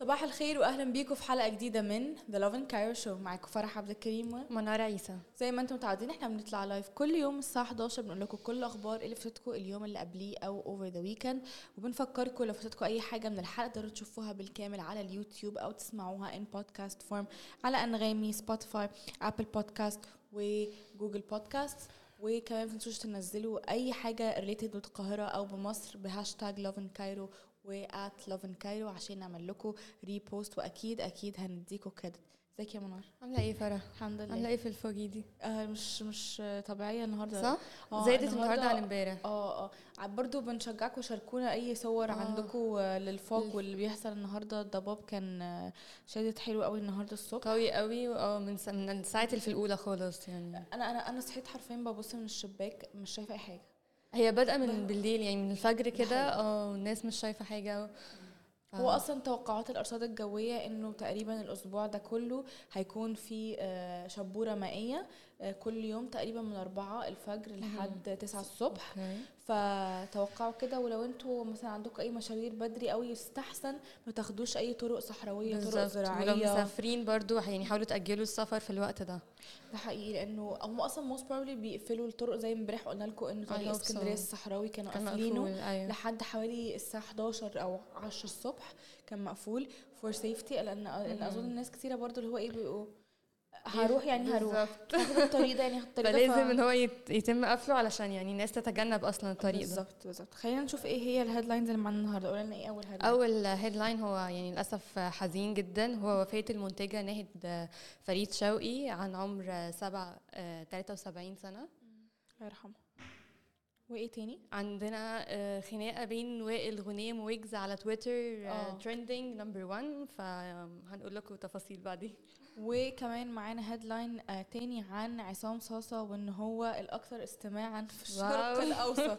صباح الخير واهلا بيكم في حلقة جديدة من the Love in Cairo show معاكم فرح عبد الكريم و- منار عيسى. زي ما أنتم متعودين إحنا بنطلع live كل يوم الساعة 11 بنقول لكم كل الأخبار اللي فاتتكم اليوم اللي قبليه أو over the weekend وبنفكركم لو فاتتكم أي حاجة من الحلقة تقدروا تشوفوها بالكامل على اليوتيوب أو تسمعوها in podcast form على أنغامي سبوتيفاي Apple Podcasts و Google Podcasts وكمان ما تنسوش تنزلوا أي حاجة related بالقاهره أو بمصر ب hashtag Love in Cairo و at Love in Cairo عشان نعمل لكم repost وأكيد أكيد هنديكم credit ازيك يا منار؟ عاملة إيه فرح؟ الحمد لله. عاملة إيه في ال foggy دي؟ آه مش مش طبيعية النهارده. صح؟ آه، زادت النهارده عن امبارح. آه آه. برضو بنشجعكم شاركونا أي صور آه. عندكم لل fog لل- واللي بيحصل النهارده. الضباب كان شادد حلو قوي النهارده الصبح. قوي قوي آه من س- من الساعات اللي في الأولى خالص يعني. أنا أنا أنا صحيت حرفيا ببص من الشباك مش شايفة أي حاجة. هي بادئه من بالليل يعني من الفجر كده. آه الناس مش شايفة حاجة. هو. أصلا توقعات الأرصاد الجوية إنه تقريبا الأسبوع ده كله هيكون في آه، شبورة مائية كل يوم تقريبا من 4 الفجر لحد 9 الصبح. فتوقعوا كده ولو أنتوا مثلا عندكم أي مشاوير بدري قوي يستحسن ما تاخدوش أي طرق صحراوية طرق بالظبط. ولو زراعية. مسافرين برضو يعني حاولوا تأجلوا السفر في الوقت ده. ده حقيقي لأنه هم أصلا most probably بيقفلوا الطرق زي امبارح قلنا لكم ان طريق. اسكندرية الصحراوي كانوا كان قافلينه أيوه. لحد حوالي الساعة 11 أو 10 الصبح كان مقفول for safety لأن لأن أظن الناس كتيرة برضو اللي هو إيه بيبقوا هروح يعني هروح. هاخد الطريق ده يعني الطريق فلازم ف- إن هو يت- يتم قفله علشان يعني الناس تتجنب أصلا الطريق ده. بالظبط بالظبط. خلينا نشوف إيه هي ال headlines اللي معانا النهارده. قول لنا إيه أول هيدلاين أول هيدلاين هو يعني للأسف حزين جدا. هو وفاة المنتجة ناهد فريد شوقي عن عمر سبع آه، 73 سنة. الله يرحمه. وإيه تاني؟ عندنا آه، خناقة بين وائل غنيم وويجز على تويتر. trending number 1 فهنقول لكم تفاصيل بعدين. وكمان معانا headline آه تاني عن عصام صاصة وإن هو الأكثر استماعا في. الشرق الأوسط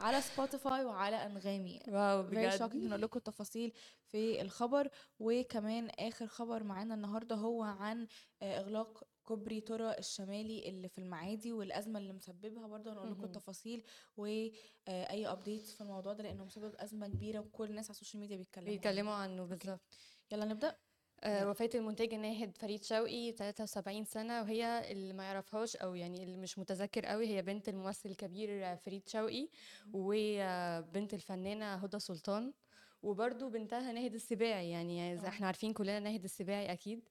على سبوتيفاي وعلى أنغامي. wow بجد. نقول لكم التفاصيل في الخبر. وكمان آخر خبر معانا النهارده هو عن آه إغلاق كوبري طرة الشمالي اللي في المعادي والأزمة اللي مسببها برضه هنقول لكم. التفاصيل وأي update في الموضوع ده لأنه مسبب أزمة كبيرة وكل الناس على ال social media بيتكلموا. بيتكلموا عنه بالظبط يلا نبدأ آه، وفاة المنتجة ناهد فريد شوقي 73 سنة وهي اللي ما يعرفهاش أو يعني اللي مش متذكر قوي هي بنت الممثل الكبير آه، فريد شوقي وبنت الفنانة هدى سلطان وبرضو بنتها ناهد السباعي يعني آه. إحنا عارفين كلنا ناهد السباعي أكيد آه،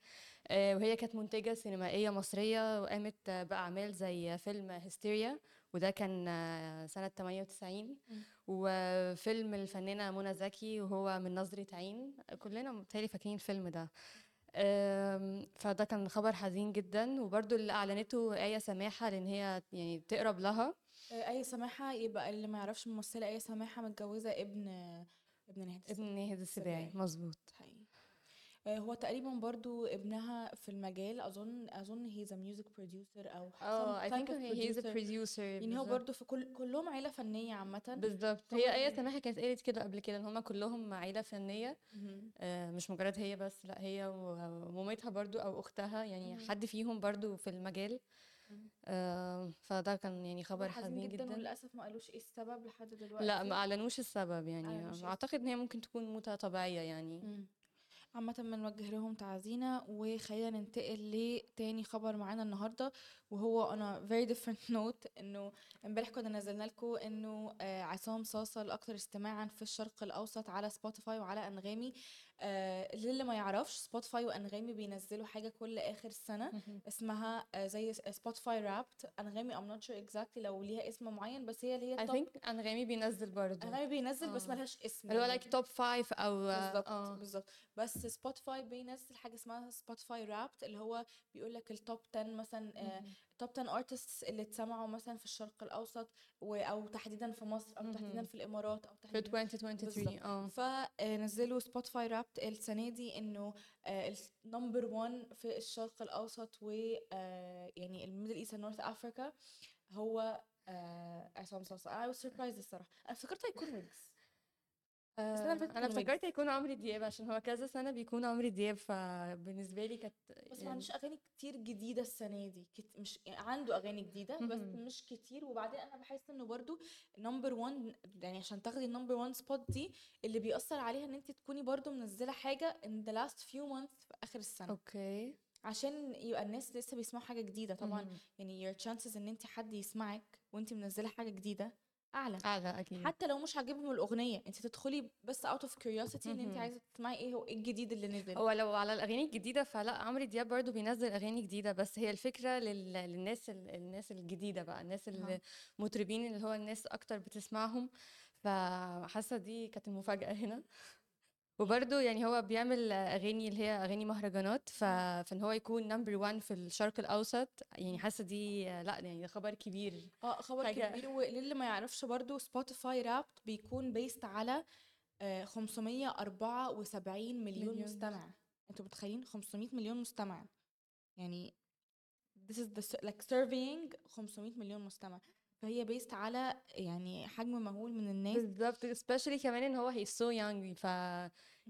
وهي كانت منتجة سينمائية مصرية وقامت آه، بأعمال زي فيلم هيستيريا وده كان آه، سنة 98 مم. وفيلم الفنانة منى زكي وهو من نظرة عين. كلنا متهيألي فاكرين الفيلم ده. فده كان خبر حزين جدا وبرضو اللي أعلنته آية سماحة لأن هي يعني تقرب لها. آه، آية سماحة يبقى اللي ما يعرفش الممثله آية سماحة متجوزة ابن ابن نهاد ابن ناهد السباعي. السباعي. مظبوط. حقيقي. آه، هو تقريبا برضو ابنها في المجال أظن أظن he's music producer أو آه is a producer. producer يعني هو. برضو في كل كلهم عيلة فنية عامة بالظبط هي آية ال- سماحة كانت قالت كده قبل كده إن هما كلهم عيلة فنية مهم. آه، مش مجرد هي بس لأ هي ومامتها برضو أو أختها يعني مهم. حد فيهم برضو في المجال. آه، فده كان يعني خبر حزين جدا وللأسف ما قالوش إيه السبب لحد دلوقتي لا ما أعلنوش السبب يعني أعتقد إن هي ممكن تكون موتة طبيعية يعني مم. عامة بنوجه لهم تعزينا وخلينا ننتقل لتاني خبر معانا النهارده وهو on a very different note إنه امبارح كنا نزلنا لكم إنه آه، عصام صاصة الاكثر استماعا في الشرق الأوسط على سبوتيفاي وعلى أنغامي. آه، للي ما يعرفش سبوتيفاي وأنغامي بينزلوا حاجة كل آخر سنة اسمها آه، زي Spotify Wrapped أنغامي I'm not sure exactly لو ليها اسم معين بس هي اللي هي top thing أنغامي بينزل برضو. أنغامي بينزل بس آه. ملهاش اسم اللي هو like top 5 أو بالظبط آه. بالظبط. بس سبوتيفاي بينزل حاجة اسمها Spotify Wrapped اللي هو بيقول لك ال top 10 مثلا مهم. top 10 artists اللي اتسمعوا مثلا في الشرق الأوسط و- أو تحديدا في مصر أو تحديدا. في الإمارات أو في تحديدا 2023 بالظبط. آه فنزلوا Spotify Wrapped السنة دي إنه ال number 1 في الشرق الأوسط و آه، يعني ال Middle East North Africa هو آه، عصام صاصا I was surprised الصراحة أنا افتكرت هيكون ويجز السنة اللي آه، فاتت أنا افتكرت ويجز. هيكون عمرو دياب عشان هو كذا سنة بيكون عمرو دياب فبالنسبة لي كانت بس ما يعني عندوش أغاني كتير جديدة السنة دي كت... مش يعني عنده أغاني جديدة بس. مش كتير وبعدين أنا بحس إنه برضو number 1 يعني عشان تاخدي ال number 1 spot دي اللي بيأثر عليها إن انت تكوني برضو منزلة حاجة in the last few months في آخر السنة أوكي عشان يبقى الناس لسه بيسمعوا حاجة جديدة طبعا. يعني your chances إن انت حد يسمعك وانت منزلة حاجة جديدة أعلى. أعلى أكيد. حتى لو مش عاجبهم الأغنية أنت تدخلي بس out of curiosity إن أنت. عايزة تسمعي إيه هو إيه الجديد اللي نزل. هو لو على الأغاني الجديدة فلا عمرو دياب برضو بينزل أغاني جديدة بس هي الفكرة لل... للناس ال... الناس الجديدة بقى الناس. المطربين اللي هو الناس أكتر بتسمعهم. فحاسة دي كانت المفاجأة هنا. وبرضو يعني هو بيعمل أغاني اللي هي أغاني مهرجانات ف... فان هو يكون number 1 في الشرق الأوسط. يعني حاسة دي لأ يعني خبر كبير آه خبر حاجة- كبير. وللي ما يعرفش برضو Spotify Wrapped بيكون based على آه، 574 مليون مليون. مستمع. أنتوا متخيلين؟ 500 مليون مستمع. يعني this is the like surveying 500 مليون مستمع. فهي based على يعني حجم مهول من الناس بالظبط especially كمان إن هو he's so young ف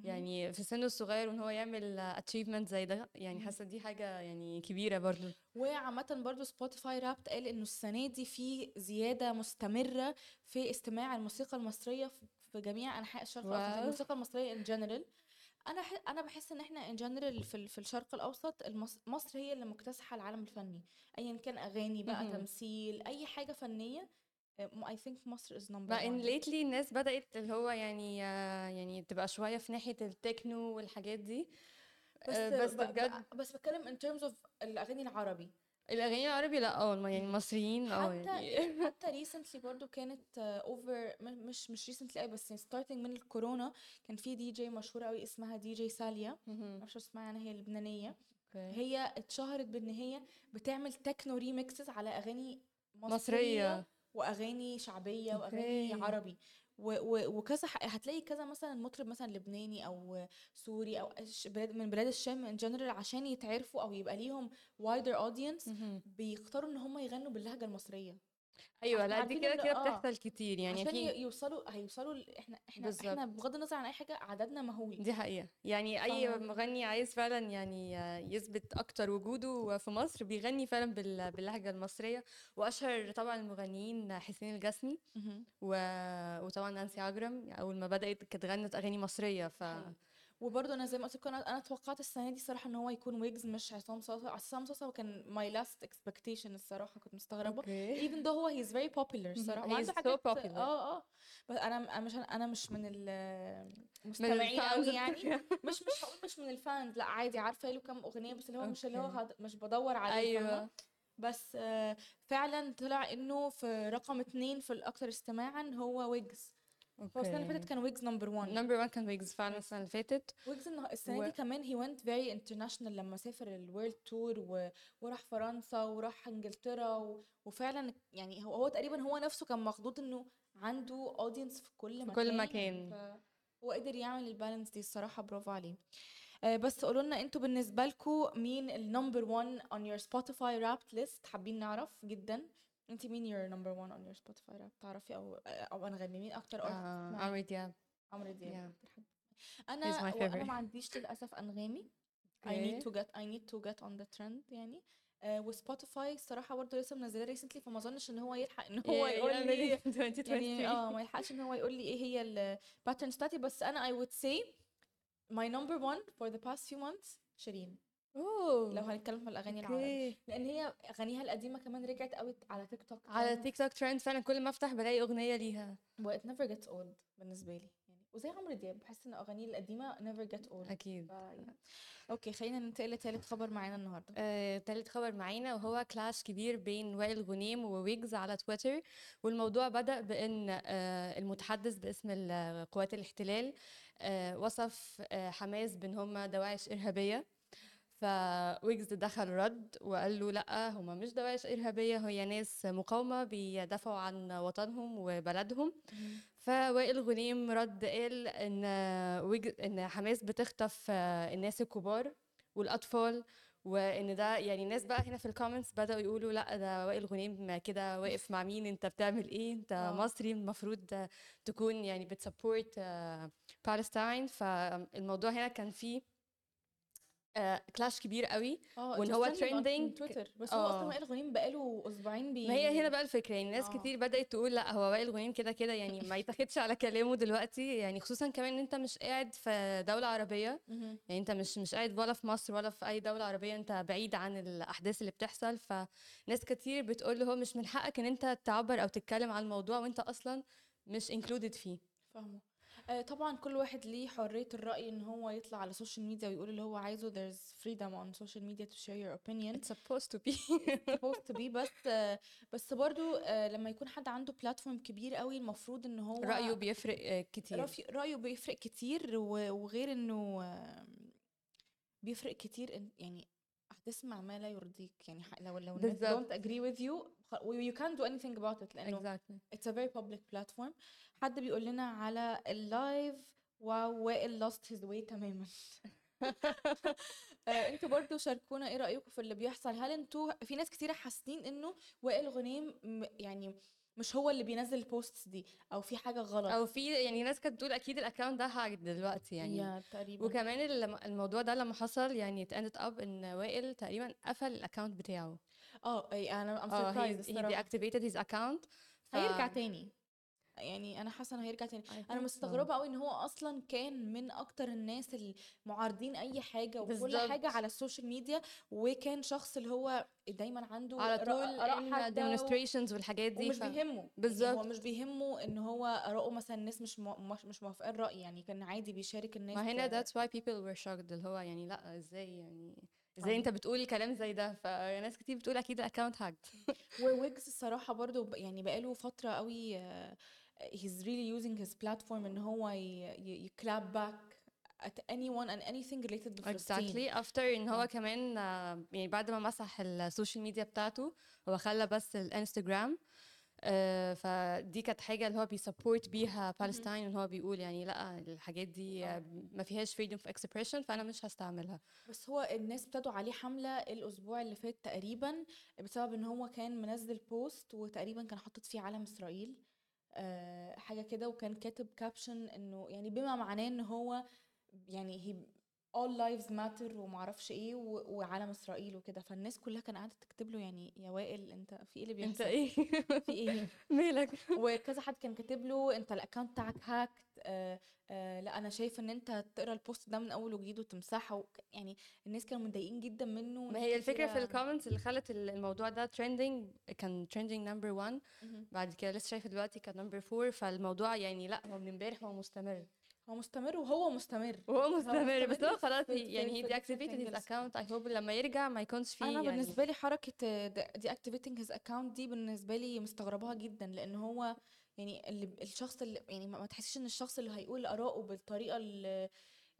يعني في سنه الصغير وإن هو يعمل achievement زي ده يعني. حاسة دي حاجة يعني كبيرة برضو وعامة برضو Spotify Wrapped قال إنه السنة دي في زيادة مستمرة في استماع الموسيقى المصرية في- جميع أنحاء الشرق الأوسط. الموسيقى المصرية in general أنا ح... أنا بحس إن إحنا in general في, ال- في الشرق الأوسط المص... مصر هي اللي مكتسحة العالم الفني ايا كان أغاني بقى مهم. تمثيل أي حاجة فنية I think مصر is number مع إن lately الناس بدأت اللي هو يعني آه، يعني تبقى شوية في ناحية التكنو والحاجات دي بس آه، بس ب... بجد. بس بتكلم in terms of الأغاني العربي الأغاني العربي لا آه يعني المصريين آه حتى يعني حتى recently برضو كانت over مش مش recently قوي بس starting من الكورونا كان في دي جي مشهورة قوي اسمها دي جي ساليا. معرفش اسمها عنها هي لبنانية. هي اتشهرت بان هي بتعمل techno remixes على أغاني مصرية مصرية وأغاني شعبية وأغاني. عربي وكذا ح- هتلاقي كذا مثلا مطرب مثلا لبناني أو سوري أو بلاد من بلاد الشام in general عشان يتعرفوا أو يبقى ليهم wider audience. بيختاروا إن هم يغنوا باللهجة المصرية أيوه لأ دي كده كده آه، بتحصل كتير يعني عشان في يوصلوا هيوصلوا إحنا إحنا بالظبط. إحنا بغض النظر عن أي حاجة عددنا مهول. دي حقيقة. يعني أي ف- مغني عايز فعلا يعني يثبت أكتر وجوده في مصر بيغني فعلا بال- باللهجة المصرية. وأشهر طبعا المغنيين حسين الجسمي و... وطبعا نانسي عجرم أول ما بدأت كانت غنت أغاني مصرية ف. وبرضه أنا زي ما قلت لكم أنا أنا توقعت السنة دي صراحة إن هو يكون ويجز مش عصام صاصا عصام صاصا هو كان my last expectation الصراحة كنت مستغربة. even though هو he's very popular الصراحه وعنده so حاجات popular. آه آه. بس أنا مش أنا مش من المستمعين قوي يعني. مش مش هقول مش من ال fans لأ عادي عارفة له كام أغنية بس اللي هو مش اللي هو مش بدور عليه؟ أيوه. بس آه، فعلا طلع إنه في رقم اتنين في الاكثر استماعا هو ويجز. هو السنة اللي فاتت كان ويجز نمبر 1 نمبر 1 كان ويجز فعلا السنة اللي فاتت. ويجز السنة و- دي كمان هي went very international لما سافر ال world tour و... وراح فرنسا وراح إنجلترا و... وفعلا يعني هو هو تقريبا هو نفسه كان مخضوض إنه عنده audience في كل في مكان. كل مكان. هو قدر يعمل ال balance دي الصراحة برافو عليه. آه، بس قولوا لنا أنتوا بالنسبة لكم مين ال number 1 on your Spotify Wrapped list حابين نعرف جدا. انت مين your number 1 on your Spotify Wrapped تعرفي أو أو أنغامي مين أكتر آه، artist عمرو دياب. عمرو دياب Yeah. أنا favorite. ما عنديش للأسف أنغامي. I okay need to get I need to get on the trend يعني. آه و Spotify الصراحه برضه لسه منزلاه recently فما أظنش إن هو يلحق إن هو ي- يقول يعمل لي يعني 2023 آه ما يلحقش إن هو يقول لي إيه هي ال patterns بتاعتي. بس أنا I would say my number one for the past few months شيرين. أوه. لو هنتكلم في الأغاني العربي لأن هي أغانيها القديمة كمان رجعت قوي على تيك توك على. تيك توك ترند فعلا. كل ما أفتح بلاقي أغنية ليها. و it never gets old بالنسبة لي يعني. وزي عمرو دياب بحس إن أغانيه القديمة never get old. أكيد. ف... yeah. okay خلينا ننتقل لتالت خبر معانا النهارده. آه، تالت خبر معانا وهو clash كبير بين وائل غنيم وويجز على تويتر. والموضوع بدأ بأن آه، المتحدث باسم قوات الاحتلال آه، وصف آه، حماس بأن هم دواعش إرهابية. فويجز دخل رد وقال له لأ هم مش دواعش إرهابية هي ناس مقاومة بيدافعوا عن وطنهم وبلدهم. فوائل غنيم رد قال إن ويج... إن حماس بتخطف آه، الناس الكبار والأطفال وإن ده يعني الناس بقى هنا في ال comments بدأوا يقولوا لأ ده وائل غنيم كده واقف مع مين أنت بتعمل إيه؟ أنت آه. مصري المفروض تكون يعني بت support Palestine فالموضوع هنا كان فيه clash كبير قوي. it was هو trending تويتر. بس هو أصلا آه. وائل غنيم بقاله أسبوعين بي ما هي هنا بقى الفكرة يعني ناس آه. كتير بدأت تقول لأ هو وائل غنيم كده كده يعني ما يتاخدش على كلامه دلوقتي. يعني خصوصا كمان إن أنت مش قاعد في دولة عربية. يعني أنت مش مش قاعد ولا في مصر ولا في أي دولة عربية أنت بعيد عن الأحداث اللي بتحصل. فناس كتير بتقول له هو مش من حقك إن أنت تعبر أو تتكلم عن الموضوع وأنت أصلا مش included فيه. فاهمة. آه، طبعا كل واحد ليه حرية الرأي إن هو يطلع على السوشيال ميديا ويقول اللي هو عايزه. There's freedom on social media to share your opinion. It's supposed to be. Supposed to be بس آه، بس برضو آه، لما يكون حد عنده platform كبير قوي المفروض إن هو رأيه بيفرق آه، كتير. رأي- رأيه بيفرق كتير وغير إنه بيفرق كتير يعني هتسمع ما لا يرضيك. يعني لو لو الناس don't agree with you you can't do anything about it لأنه exactly. it's a very public platform. حد بيقول لنا على ال live wow وائل lost his way تماما. آه، أنتوا برضو شاركونا إيه رأيكم في اللي بيحصل؟ هل أنتوا في ناس كتيرة حاسين إنه وائل غنيم يعني مش هو اللي بينزل ال posts دي؟ أو في حاجة غلط؟ أو في يعني ناس كانت بتقول أكيد ال account ده hacked دلوقتي يعني. يا تقريبا. وكمان الم- الموضوع ده لما حصل يعني ended up إن وائل تقريبا قفل ال account بتاعه. آه أي أنا he, he الصراحة deactivated his account ف... هيرجع تاني يعني أنا حاسة إنه هيرجع تاني أنا. مستغربة قوي إن هو أصلا كان من أكتر الناس المعارضين أي حاجة وكل. حاجة على السوشيال ميديا وكان شخص اللي هو دايما عنده على طول demonstrations والحاجات دي ومش ف... بيهمه يعني هو بالظبط. مش بيهمه إن هو اراءه مثلا الناس مش مش موافقة الرأي يعني كان عادي بيشارك الناس ما هنا that's why people were shocked اللي هو يعني لأ إزاي يعني آه. انت بتقول كلام زي ده فناس كتير بتقول أكيد ال account hacked وويجز الصراحة برضو يعني بقاله فترة قوي آه، he's really using his platform إن هو ي clap back at anyone and anything related بفلسطين exactly after إن هو آه. كمان آه، يعني بعد ما مسح السوشيال ميديا بتاعته هو خلى بس الانستجرام آه، فدي كانت حاجة اللي هو بي support بيها Palestine ان هو بيقول يعني لأ الحاجات دي آه. آه، ما فيهاش freedom of expression فأنا مش هستعملها بس هو الناس ابتدوا عليه حملة الأسبوع اللي فات تقريبا بسبب إن هو كان منزل post وتقريبا كان حاطط فيه علم إسرائيل آه، حاجة كده وكان كاتب caption إنه يعني بما معناه إن هو يعني all lives matter ومعرفش إيه و- وعلم إسرائيل وكده. فالناس كلها كان قاعدة تكتب له يعني يا وائل أنت في إيه اللي أنت بيحصل؟ إيه؟ في إيه؟ مالك؟ وكذا حد كان كاتب له أنت ال account بتاعك hacked آه آه لا أنا شايف إن أنت تقرأ ال post ده من أول وجديد وتمسحه. يعني الناس كانوا متضايقين جدا منه ما هي الفكرة في ال comments اللي خلت ال- الموضوع ده trending كان number one. مهم. بعد كده لسه شايفه دلوقتي كان number four فالموضوع يعني لا هو من امبارح هو مستمر. هو مستمر وهو مستمر وهو مستمر بس هو خلاص يعني he deactivated his angles. account I hope لما يرجع ما يكونش فيه أنا يعني بالنسبة لي حركة deactivating his account دي بالنسبة لي مستغرباها جدا لأن هو يعني اللي الشخص اللي يعني ما تحسيش إن الشخص اللي هيقول اراءه بالطريقة ال-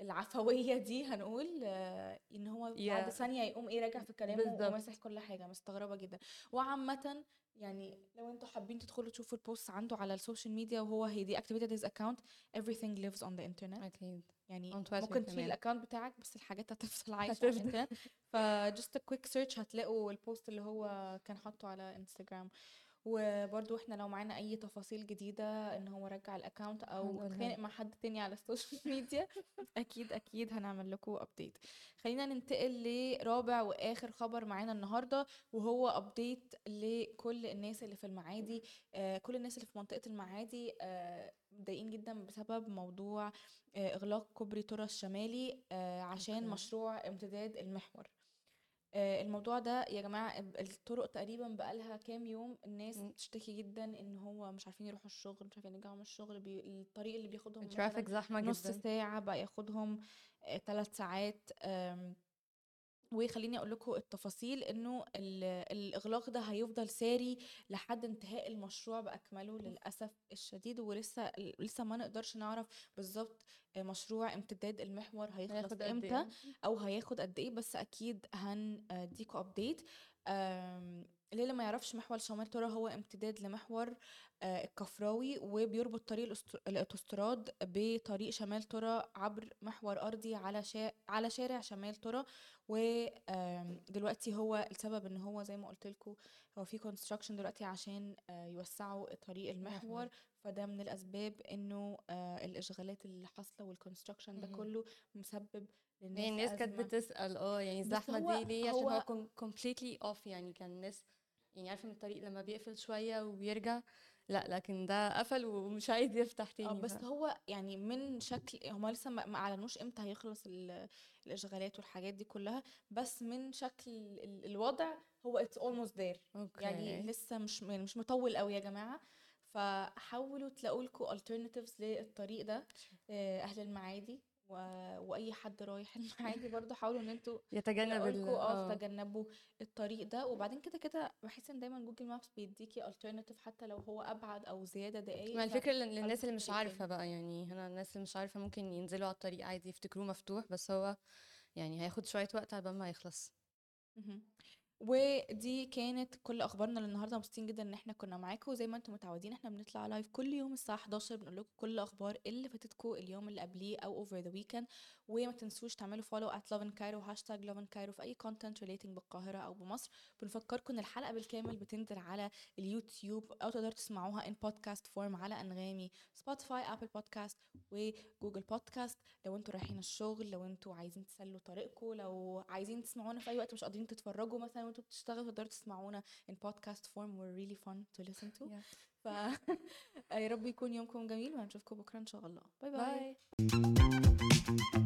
العفوية دي هنقول آه، إن هو بعد Yeah. ثانية يقوم إيه راجع في كلامه. وماسح كل حاجة مستغربة جدا وعامة يعني لو أنتوا حابين تدخلوا تشوفوا ال post عنده على السوشيال ميديا وهو he deactivated his account everything lives on the internet أكيد يعني ممكن تشيل. ال account بتاعك بس الحاجات هتفضل عايشة على. الإنترنت ف just a quick search هتلاقوا ال post اللي هو كان حاطه على انستجرام وبرضو إحنا لو معانا أي تفاصيل جديدة إن هو رجع ال account أو. اتخانق مع حد تاني على السوشيال ميديا أكيد أكيد هنعمل لكم update خلينا ننتقل لرابع وآخر خبر معانا النهارده وهو update لكل الناس اللي في المعادي آه كل الناس اللي في منطقة المعادي آه متضايقين جدا بسبب موضوع آه إغلاق كوبري طرة الشمالي آه عشان. مشروع امتداد المحور الموضوع ده يا جماعة ال- الطرق تقريبا بقالها كام يوم. الناس مم. بتشتكي جدا إن هو مش عارفين يروحوا الشغل مش عارفين يرجعوا من الشغل. بي... الطريق اللي بياخدهم ال traffic زحمة نص جدا. ساعة بقى ياخدهم ثلاث ساعات آم، وخليني أقول لكم التفاصيل إنه ال- الإغلاق ده هيفضل ساري لحد انتهاء المشروع بأكمله للأسف الشديد ولسه لسه ما نقدرش نعرف بالظبط مشروع امتداد المحور هيخلص إمتى إيه؟ أو هياخد قد إيه بس أكيد هنديكوا update للي ما يعرفش محور شمال طرة هو امتداد لمحور آه، الكفراوي وبيربط طريق الأستر- الأوتوستراد بطريق شمال طرة عبر محور أرضي على شا... على شارع شمال طرة ودلوقتي هو السبب إن هو زي ما قلت لكم هو في construction دلوقتي عشان آه، يوسعوا طريق المحور محور. فده من الأسباب إنه آه، الإشغالات اللي حاصلة وال construction ده. كله مسبب للناس يعني الناس كانت. بتسأل آه يعني هو- دي ليه عشان هو completely off يعني كان الناس يعني عارفة من الطريق لما بيقفل شوية وبيرجع لأ لكن ده قفل ومش عايز يفتح آه تاني بس ف- هو يعني من شكل هما لسه ما أعلنوش إمتى هيخلص ال- الإشغالات والحاجات دي كلها بس من شكل ال- الوضع هو it's almost there. يعني لسه مش يعني مش مطول قوي يا جماعة. فحاولوا تلاقوا لكم alternatives للطريق ده آه، أهل المعادي. و... وأي حد رايح المعادي برضو حاولوا إن أنتوا يتجنب ال آه تجنبوا الطريق ده وبعدين كده كده بحس إن دايما جوجل مابس بيديكي alternative حتى لو هو أبعد أو زيادة دقايق ما ف- الفكرة لل- للناس اللي مش. عارفة بقى يعني هنا الناس اللي مش عارفة ممكن ينزلوا على الطريق عادي يفتكروه مفتوح بس هو يعني هياخد شوية وقت عبال ما يخلص مهم. ودي كانت كل أخبارنا للنهاردة مبسوطين جدا إن إحنا كنا معاكم. زي ما أنتم متعودين إحنا بنطلع live كل يوم الساعة 11 بنقول لكم كل الأخبار اللي فاتتكم اليوم اللي قبليه أو over the weekend وما تنسوش تعملوا follow at Lovin Cairo hashtag Lovin Cairo في أي content relating بالقاهرة أو بمصر. بنفكركم إن الحلقة بالكامل بتنزل على اليوتيوب أو تقدروا تسمعوها in podcast form على أنغامي Spotify Apple Podcast و Google Podcast لو أنتوا رايحين الشغل لو أنتوا عايزين تسلوا طريقكم لو عايزين تسمعونا في أي وقت مش قادرين تتفرجوا مثلا وانتوا بتشتغلوا تقدروا تسمعونا in podcast form we're really fun to listen to. ف يا رب يكون يومكم جميل وهنشوفكم بكرة إن شاء الله. باي باي باي